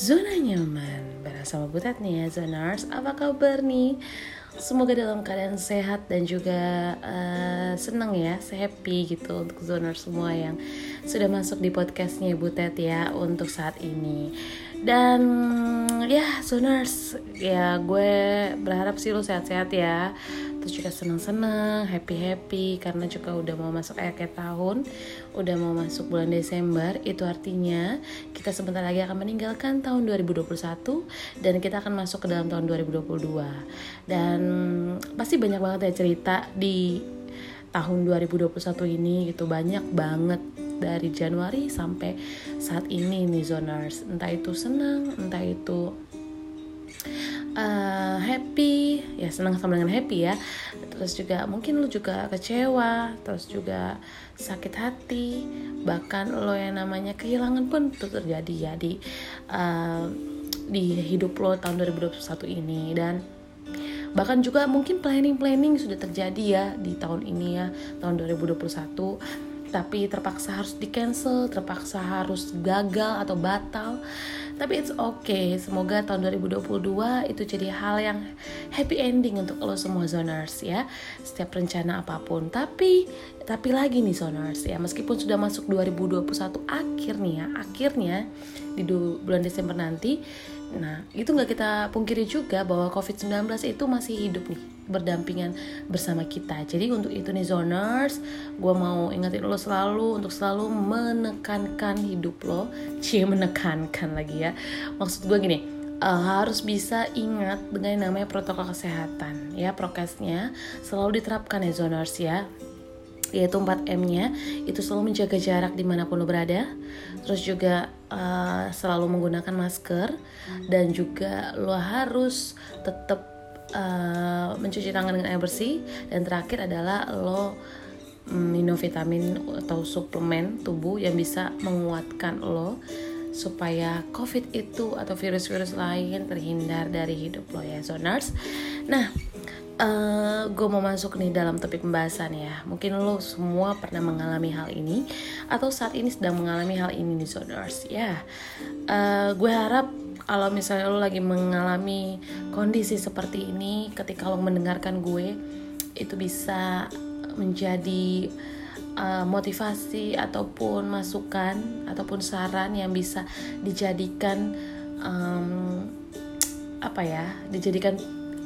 Zona nyaman. Bersama Butet nih ya Zoners. Apa kabar nih? Semoga dalam keadaan sehat dan juga uh, seneng ya Happy gitu untuk Zoners semua yang Sudah masuk di podcastnya Butet ya Untuk saat ini Dan ya Zoners Ya gue berharap sih lo sehat-sehat ya. Terus juga seneng-seneng happy-happy karena juga udah mau masuk akhir tahun udah mau masuk bulan Desember. Itu artinya kita sebentar lagi akan meninggalkan tahun 2021 dan kita akan masuk ke dalam tahun 2022 dan pasti banyak banget ya cerita di tahun 2021 ini gitu banyak banget dari Januari sampai saat ini nih zoners. Entah itu senang entah itu uh, happy. Ya senang sama dengan happy ya. Terus juga mungkin lu juga kecewa terus juga sakit hati. Bahkan lo yang namanya kehilangan pun itu terjadi ya di uh, di hidup lo tahun 2021 ini. Dan bahkan juga mungkin planning-planning sudah terjadi ya di tahun ini ya tahun 2021 tapi terpaksa harus di cancel, terpaksa harus gagal atau batal. Tapi it's okay, semoga tahun 2022 itu jadi hal yang happy ending untuk lo semua zoners ya. Setiap rencana apa pun. Tapi tapi lagi nih zoners ya, meskipun sudah masuk 2021 akhir nih ya, akhirnya di bulan Desember nanti Nah, itu nggak kita pungkiri juga bahwa COVID-19 itu masih hidup nih, berdampingan bersama kita. Jadi untuk itu nih zoners, gue mau ingetin lo selalu untuk selalu menekankan hidup lo. Cie menekankan lagi ya. Maksud gue gini, uh, harus bisa ingat dengan yang namanya protokol kesehatan ya prokesnya selalu diterapkan ya zoners ya yaitu 4M-nya itu selalu menjaga jarak di mana pun lo berada terus juga uh, selalu menggunakan masker dan juga lo harus tetap uh, mencuci tangan dengan air bersih dan terakhir adalah lo minum vitamin atau suplemen tubuh yang bisa menguatkan lo supaya covid itu atau virus-virus lain terhindar dari hidup lo ya zoners nah uh, eh, gue mau masuk nih dalam topik pembahasan ya. Mungkin lo semua pernah mengalami hal ini atau saat ini sedang mengalami hal ini nih zoners ya. Uh, gue harap kalau misalnya lo lagi mengalami kondisi seperti ini, ketika lo mendengarkan gue, itu bisa menjadi uh, motivasi ataupun masukan ataupun saran yang bisa dijadikan um, apa ya, dijadikan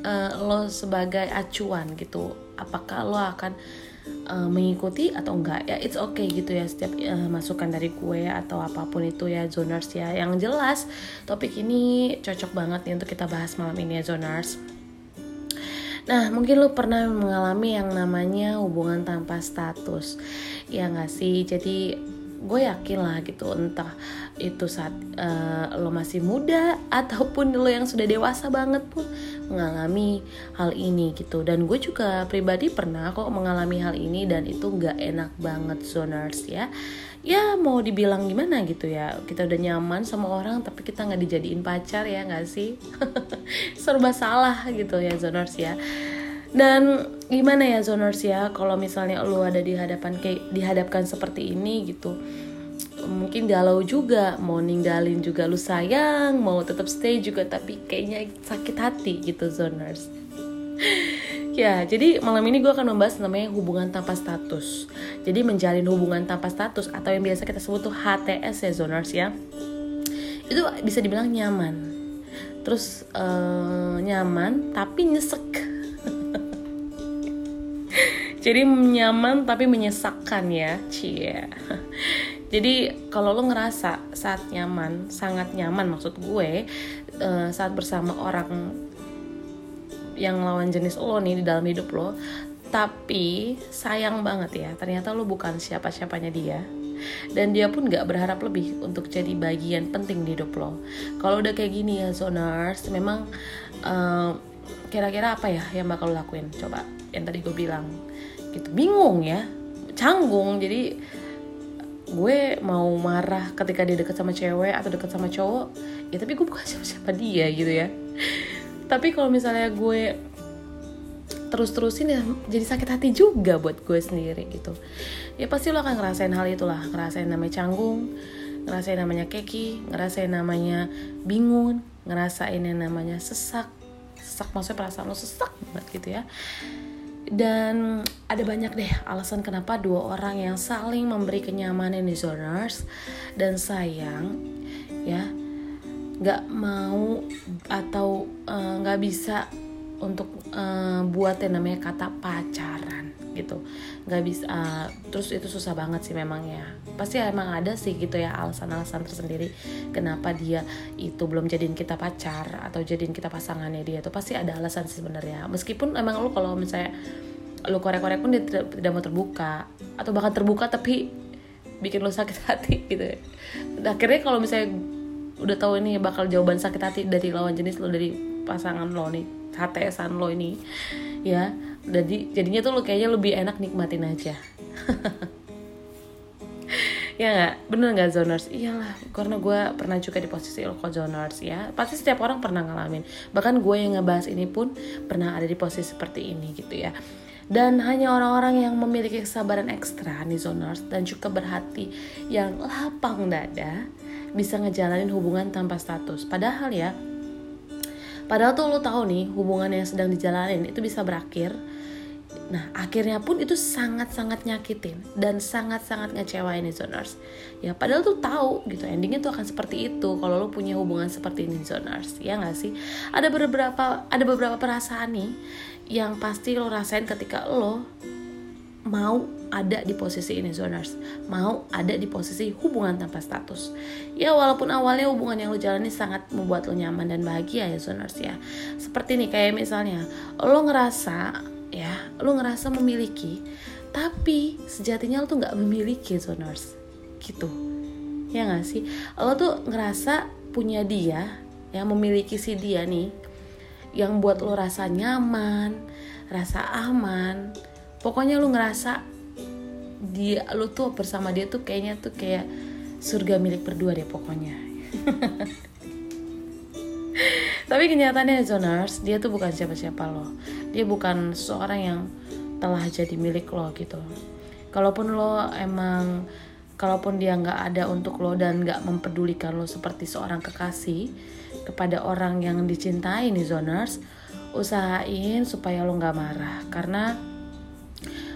uh, lo sebagai acuan gitu. Apakah lo akan uh, mengikuti atau enggak ya it's okay gitu ya setiap uh, masukan dari gue atau apa pun itu ya zoners ya yang jelas topik ini cocok banget nih untuk kita bahas malam ini ya zoners Nah, mungkin lo pernah mengalami yang namanya hubungan tanpa status. Ya nggak sih? Jadi gue yakin lah gitu entah itu saat uh, lo masih muda ataupun lo yang sudah dewasa banget pun mengalami hal ini gitu. Dan gue juga pribadi pernah kok mengalami hal ini dan itu nggak enak banget zoners ya. Ya mau dibilang gimana gitu ya kita udah nyaman sama orang tapi kita nggak dijadiin pacar ya nggak sih? Serba salah gitu ya zoners ya. Dan gimana ya zoners ya kalau misalnya lu ada di hadapan kayak dihadapkan seperti ini gitu mungkin galau juga. Mau ninggalin juga lu sayang mau tetap stay juga tapi kayaknya sakit hati gitu zoners ya jadi malam ini gue akan membahas namanya hubungan tanpa status. Jadi menjalin hubungan tanpa status atau yang biasa kita sebut tuh HTS ya zoners ya. Itu bisa dibilang nyaman. Terus uh, nyaman tapi nyesek jadi nyaman tapi menyesakkan ya cie. Jadi kalau lo ngerasa saat nyaman sangat nyaman maksud gue uh, saat bersama orang yang lawan jenis lo nih di dalam hidup lo tapi sayang banget ya ternyata lo bukan siapa-siapanya dia. Dan dia pun gak berharap lebih untuk jadi bagian penting di hidup lo. Kalau udah kayak gini ya zoners memang eh, kira-kira apa ya yang bakal lo lakuin? Coba yang tadi gue bilang gitu. Bingung ya. Canggung. Jadi gue mau marah ketika dia deket sama cewek atau deket sama cowok ya tapi gue bukan siapa-siapa dia gitu ya. Tapi kalau misalnya gue terus-terusin ya jadi sakit hati juga buat gue sendiri gitu. Ya pasti lo akan ngerasain hal itulah. Ngerasain namanya canggung ngerasain namanya keki ngerasain namanya bingung ngerasain yang namanya sesak. Sesak maksudnya perasaan lo sesak banget gitu ya dan ada banyak deh alasan kenapa dua orang yang saling memberi kenyamanan di zoners dan sayang ya nggak mau atau eh, nggak uh, bisa untuk uh, buat yang namanya kata pacaran gitu. Nggak bisa uh, terus itu susah banget sih memang ya pasti emang ada sih gitu ya alasan-alasan tersendiri kenapa dia itu belum jadiin kita pacar atau jadiin kita pasangannya dia tuh pasti ada alasan sih sebenarnya. Meskipun emang lu kalau misalnya lu korek-korek pun dia tidak, tidak mau terbuka atau bahkan terbuka tapi bikin lu sakit hati gitu ya. akhirnya kalau misalnya udah tahu ini bakal jawaban sakit hati dari lawan jenis lo dari pasangan lo nih HTSan lo ini ya jadi jadinya tuh lo kayaknya lebih enak nikmatin aja. Ya nggak? Bener nggak zoners? Iyalah karena gue pernah juga di posisi lo kok zoners ya. Pasti setiap orang pernah ngalamin. Bahkan gue yang ngebahas ini pun pernah ada di posisi seperti ini gitu ya. Dan hanya orang-orang yang memiliki kesabaran ekstra nih zoners dan juga berhati yang lapang dada bisa ngejalanin hubungan tanpa status. Padahal ya Padahal tuh lo tahu nih hubungan yang sedang dijalanin itu bisa berakhir. Nah akhirnya pun itu sangat-sangat nyakitin dan sangat-sangat ngecewain zoners. Ya padahal tuh tahu gitu endingnya tuh akan seperti itu kalau lo punya hubungan seperti ini zoners. Ya nggak sih? Ada beberapa ada beberapa perasaan nih yang pasti lo rasain ketika lo mau ada di posisi ini zoners mau ada di posisi hubungan tanpa status ya walaupun awalnya hubungan yang lo jalani sangat membuat lo nyaman dan bahagia ya zoners ya seperti nih kayak misalnya lo ngerasa ya lo ngerasa memiliki tapi sejatinya lo tuh nggak memiliki zoners. Gitu. Ya nggak sih? Lo tuh ngerasa punya dia yang memiliki si dia nih yang buat lo rasa nyaman rasa aman. Pokoknya lu ngerasa dia lu tuh bersama dia tuh kayaknya tuh kayak surga milik berdua deh pokoknya tapi kenyataannya zoners dia tuh bukan siapa-siapa lo dia bukan seorang yang telah jadi milik lo gitu. Kalaupun lo emang kalaupun dia nggak ada untuk lo dan nggak mempedulikan lo seperti seorang kekasih kepada orang yang dicintai nih zoners usahain supaya lo nggak marah. Karena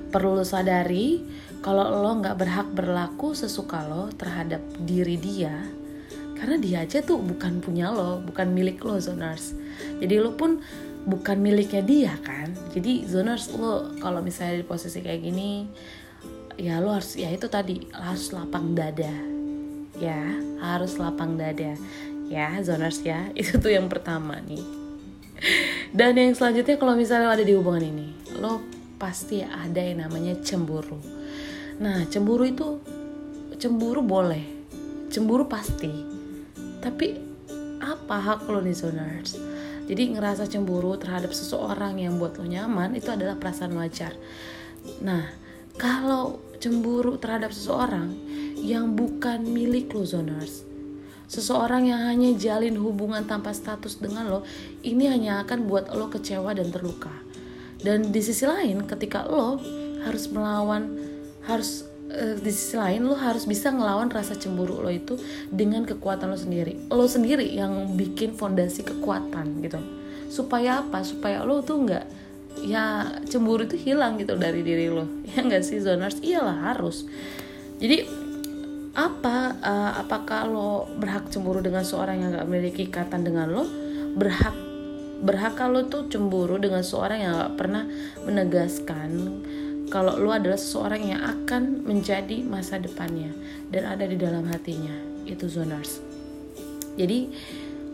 perlu lo sadari kalau lo nggak berhak berlaku sesuka lo terhadap diri dia karena dia aja tuh bukan punya lo bukan milik lo zoners. Jadi lo pun bukan miliknya dia kan? Jadi zoners lo kalau misalnya di posisi kayak gini ya lo harus ya itu tadi harus lapang dada. Ya harus lapang dada. Ya zoners ya. Itu tuh yang pertama nih. Dan yang selanjutnya kalau misalnya lo ada di hubungan ini lo pasti ada yang namanya cemburu. Nah, cemburu itu cemburu boleh, cemburu pasti. Tapi apa hak lo nih zoners? Jadi ngerasa cemburu terhadap seseorang yang buat lo nyaman itu adalah perasaan wajar. Nah, kalau cemburu terhadap seseorang yang bukan milik lo zoners, seseorang yang hanya jalin hubungan tanpa status dengan lo, ini hanya akan buat lo kecewa dan terluka dan di sisi lain ketika lo harus melawan harus uh, di sisi lain lo harus bisa ngelawan rasa cemburu lo itu dengan kekuatan lo sendiri. Lo sendiri yang bikin fondasi kekuatan gitu. Supaya apa? Supaya lo tuh nggak ya cemburu itu hilang gitu dari diri lo. Ya nggak sih zoners? Iyalah harus. Jadi apa uh, apakah lo berhak cemburu dengan seorang yang nggak memiliki ikatan dengan lo? Berhak berhak kalau tuh cemburu dengan seorang yang gak pernah menegaskan kalau lu adalah seseorang yang akan menjadi masa depannya dan ada di dalam hatinya itu zoners. Jadi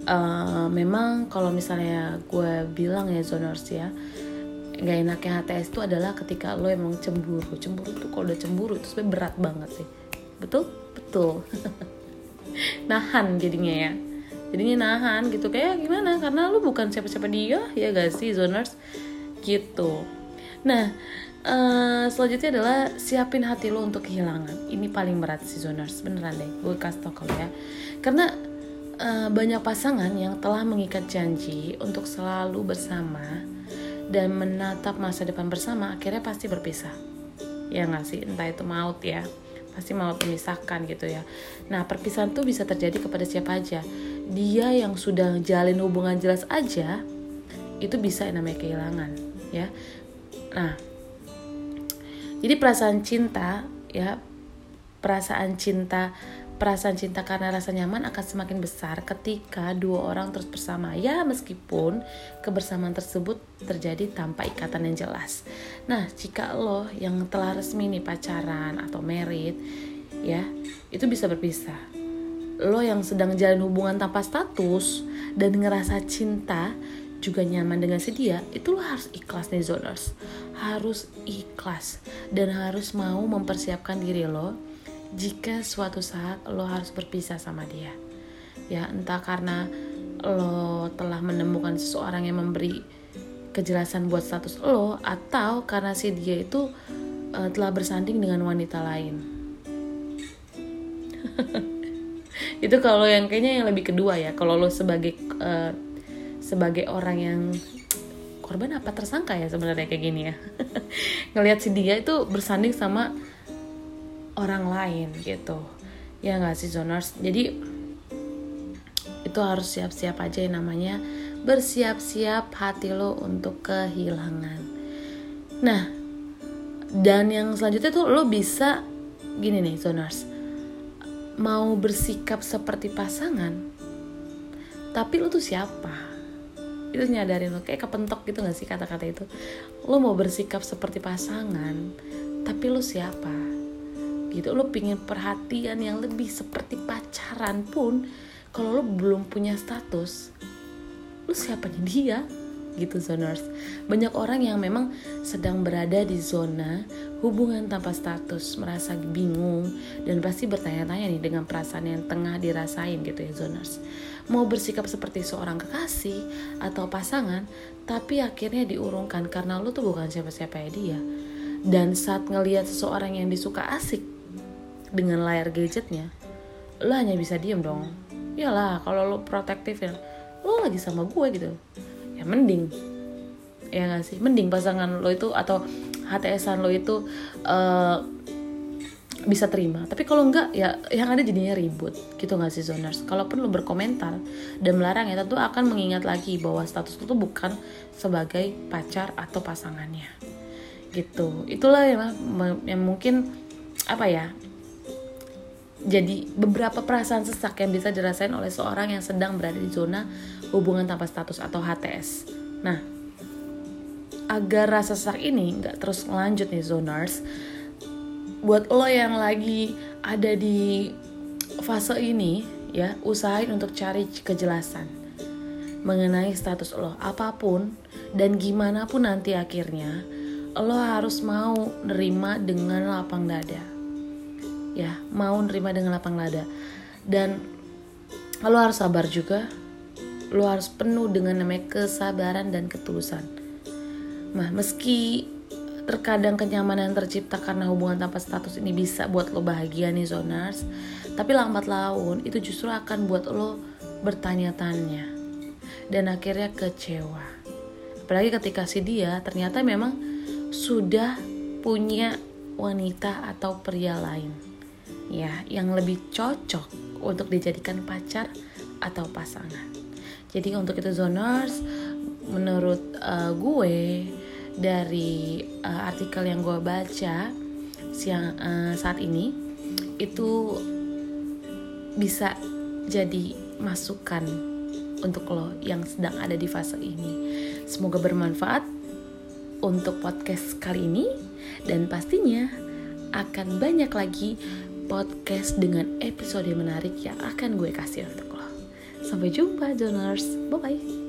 uh, memang kalau misalnya gue bilang ya zoners ya nggak enaknya HTS itu adalah ketika lo emang cemburu. Cemburu tuh kalau udah cemburu itu sebenarnya berat banget sih. Betul? Betul. Nahan jadinya ya. Jadinya nahan gitu. Kayak gimana? Karena lu bukan siapa-siapa dia ya gak sih zoners? Gitu. Nah uh, selanjutnya adalah siapin hati lo untuk kehilangan. Ini paling berat sih zoners. Beneran deh gue kasih tau kalau ya. Karena uh, banyak pasangan yang telah mengikat janji untuk selalu bersama dan menatap masa depan bersama akhirnya pasti berpisah. Ya nggak sih? Entah itu maut ya. Pasti mau memisahkan gitu ya. Nah perpisahan tuh bisa terjadi kepada siapa aja. Dia yang sudah jalin hubungan jelas aja itu bisa namanya kehilangan ya. Nah jadi perasaan cinta ya perasaan cinta perasaan cinta karena rasa nyaman akan semakin besar ketika dua orang terus bersama. Ya meskipun kebersamaan tersebut terjadi tanpa ikatan yang jelas. Nah jika lo yang telah resmi nih pacaran atau merit ya itu bisa berpisah. Lo yang sedang jalan hubungan tanpa status dan ngerasa cinta juga nyaman dengan si dia itu lo harus ikhlas nih zoners. Harus ikhlas dan harus mau mempersiapkan diri lo jika suatu saat lo harus berpisah sama dia. Ya entah karena lo telah menemukan seseorang yang memberi kejelasan buat status lo atau karena si dia itu uh, telah bersanding dengan wanita lain. Itu kalau yang kayaknya yang lebih kedua ya kalau lo sebagai uh, sebagai orang yang korban apa tersangka ya sebenarnya kayak gini ya. Ngelihat si dia itu bersanding sama orang lain gitu. Ya nggak sih zoners? Jadi itu harus siap-siap aja yang namanya bersiap-siap hati lo untuk kehilangan. Nah dan yang selanjutnya tuh lo bisa gini nih zoners. Mau bersikap seperti pasangan tapi lo tuh siapa itu nyadarin lo kayak kepentok gitu gak sih kata-kata itu? Lo mau bersikap seperti pasangan tapi lo siapa? Gitu lo pingin perhatian yang lebih seperti pacaran pun kalau lo belum punya status lo siapanya dia gitu zoners. Banyak orang yang memang sedang berada di zona hubungan tanpa status merasa bingung dan pasti bertanya-tanya nih dengan perasaan yang tengah dirasain gitu ya zoners. Mau bersikap seperti seorang kekasih atau pasangan tapi akhirnya diurungkan karena lo tuh bukan siapa-siapa ya dia. Dan saat ngelihat seseorang yang disuka asik dengan layar gadgetnya lo hanya bisa diem dong. Iyalah kalau lo protektif ya lo lagi sama gue gitu mending. Ya gak sih? Mending pasangan lo itu atau HTSan lo itu uh, bisa terima. Tapi kalau enggak ya yang ada jadinya ribut. Gitu gak sih zoners? Kalaupun lo berkomentar dan melarang ya tentu akan mengingat lagi bahwa status lo tuh bukan sebagai pacar atau pasangannya. Gitu. Itulah yang, yang mungkin apa ya jadi beberapa perasaan sesak yang bisa dirasain oleh seorang yang sedang berada di zona hubungan tanpa status atau HTS. Nah, agar rasa sesak ini nggak terus lanjut nih zoners, buat lo yang lagi ada di fase ini ya, usahain untuk cari kejelasan mengenai status lo apa pun dan gimana pun nanti akhirnya lo harus mau nerima dengan lapang dada ya mau nerima dengan lapang dada dan lo harus sabar juga. Lo harus penuh dengan namanya kesabaran dan ketulusan. Nah meski terkadang kenyamanan tercipta karena hubungan tanpa status ini bisa buat lo bahagia nih zoners tapi lambat laun itu justru akan buat lo bertanya-tanya dan akhirnya kecewa. Apalagi ketika si dia ternyata memang sudah punya wanita atau pria lain ya yang lebih cocok untuk dijadikan pacar atau pasangan. Jadi untuk itu zoners menurut uh, gue dari uh, artikel yang gue baca siang uh, saat ini itu bisa jadi masukan untuk lo yang sedang ada di fase ini. Semoga bermanfaat untuk podcast kali ini dan pastinya akan banyak lagi podcast dengan episode menarik yang akan gue kasih untuk lo. Sampai jumpa, Joners. Bye-bye.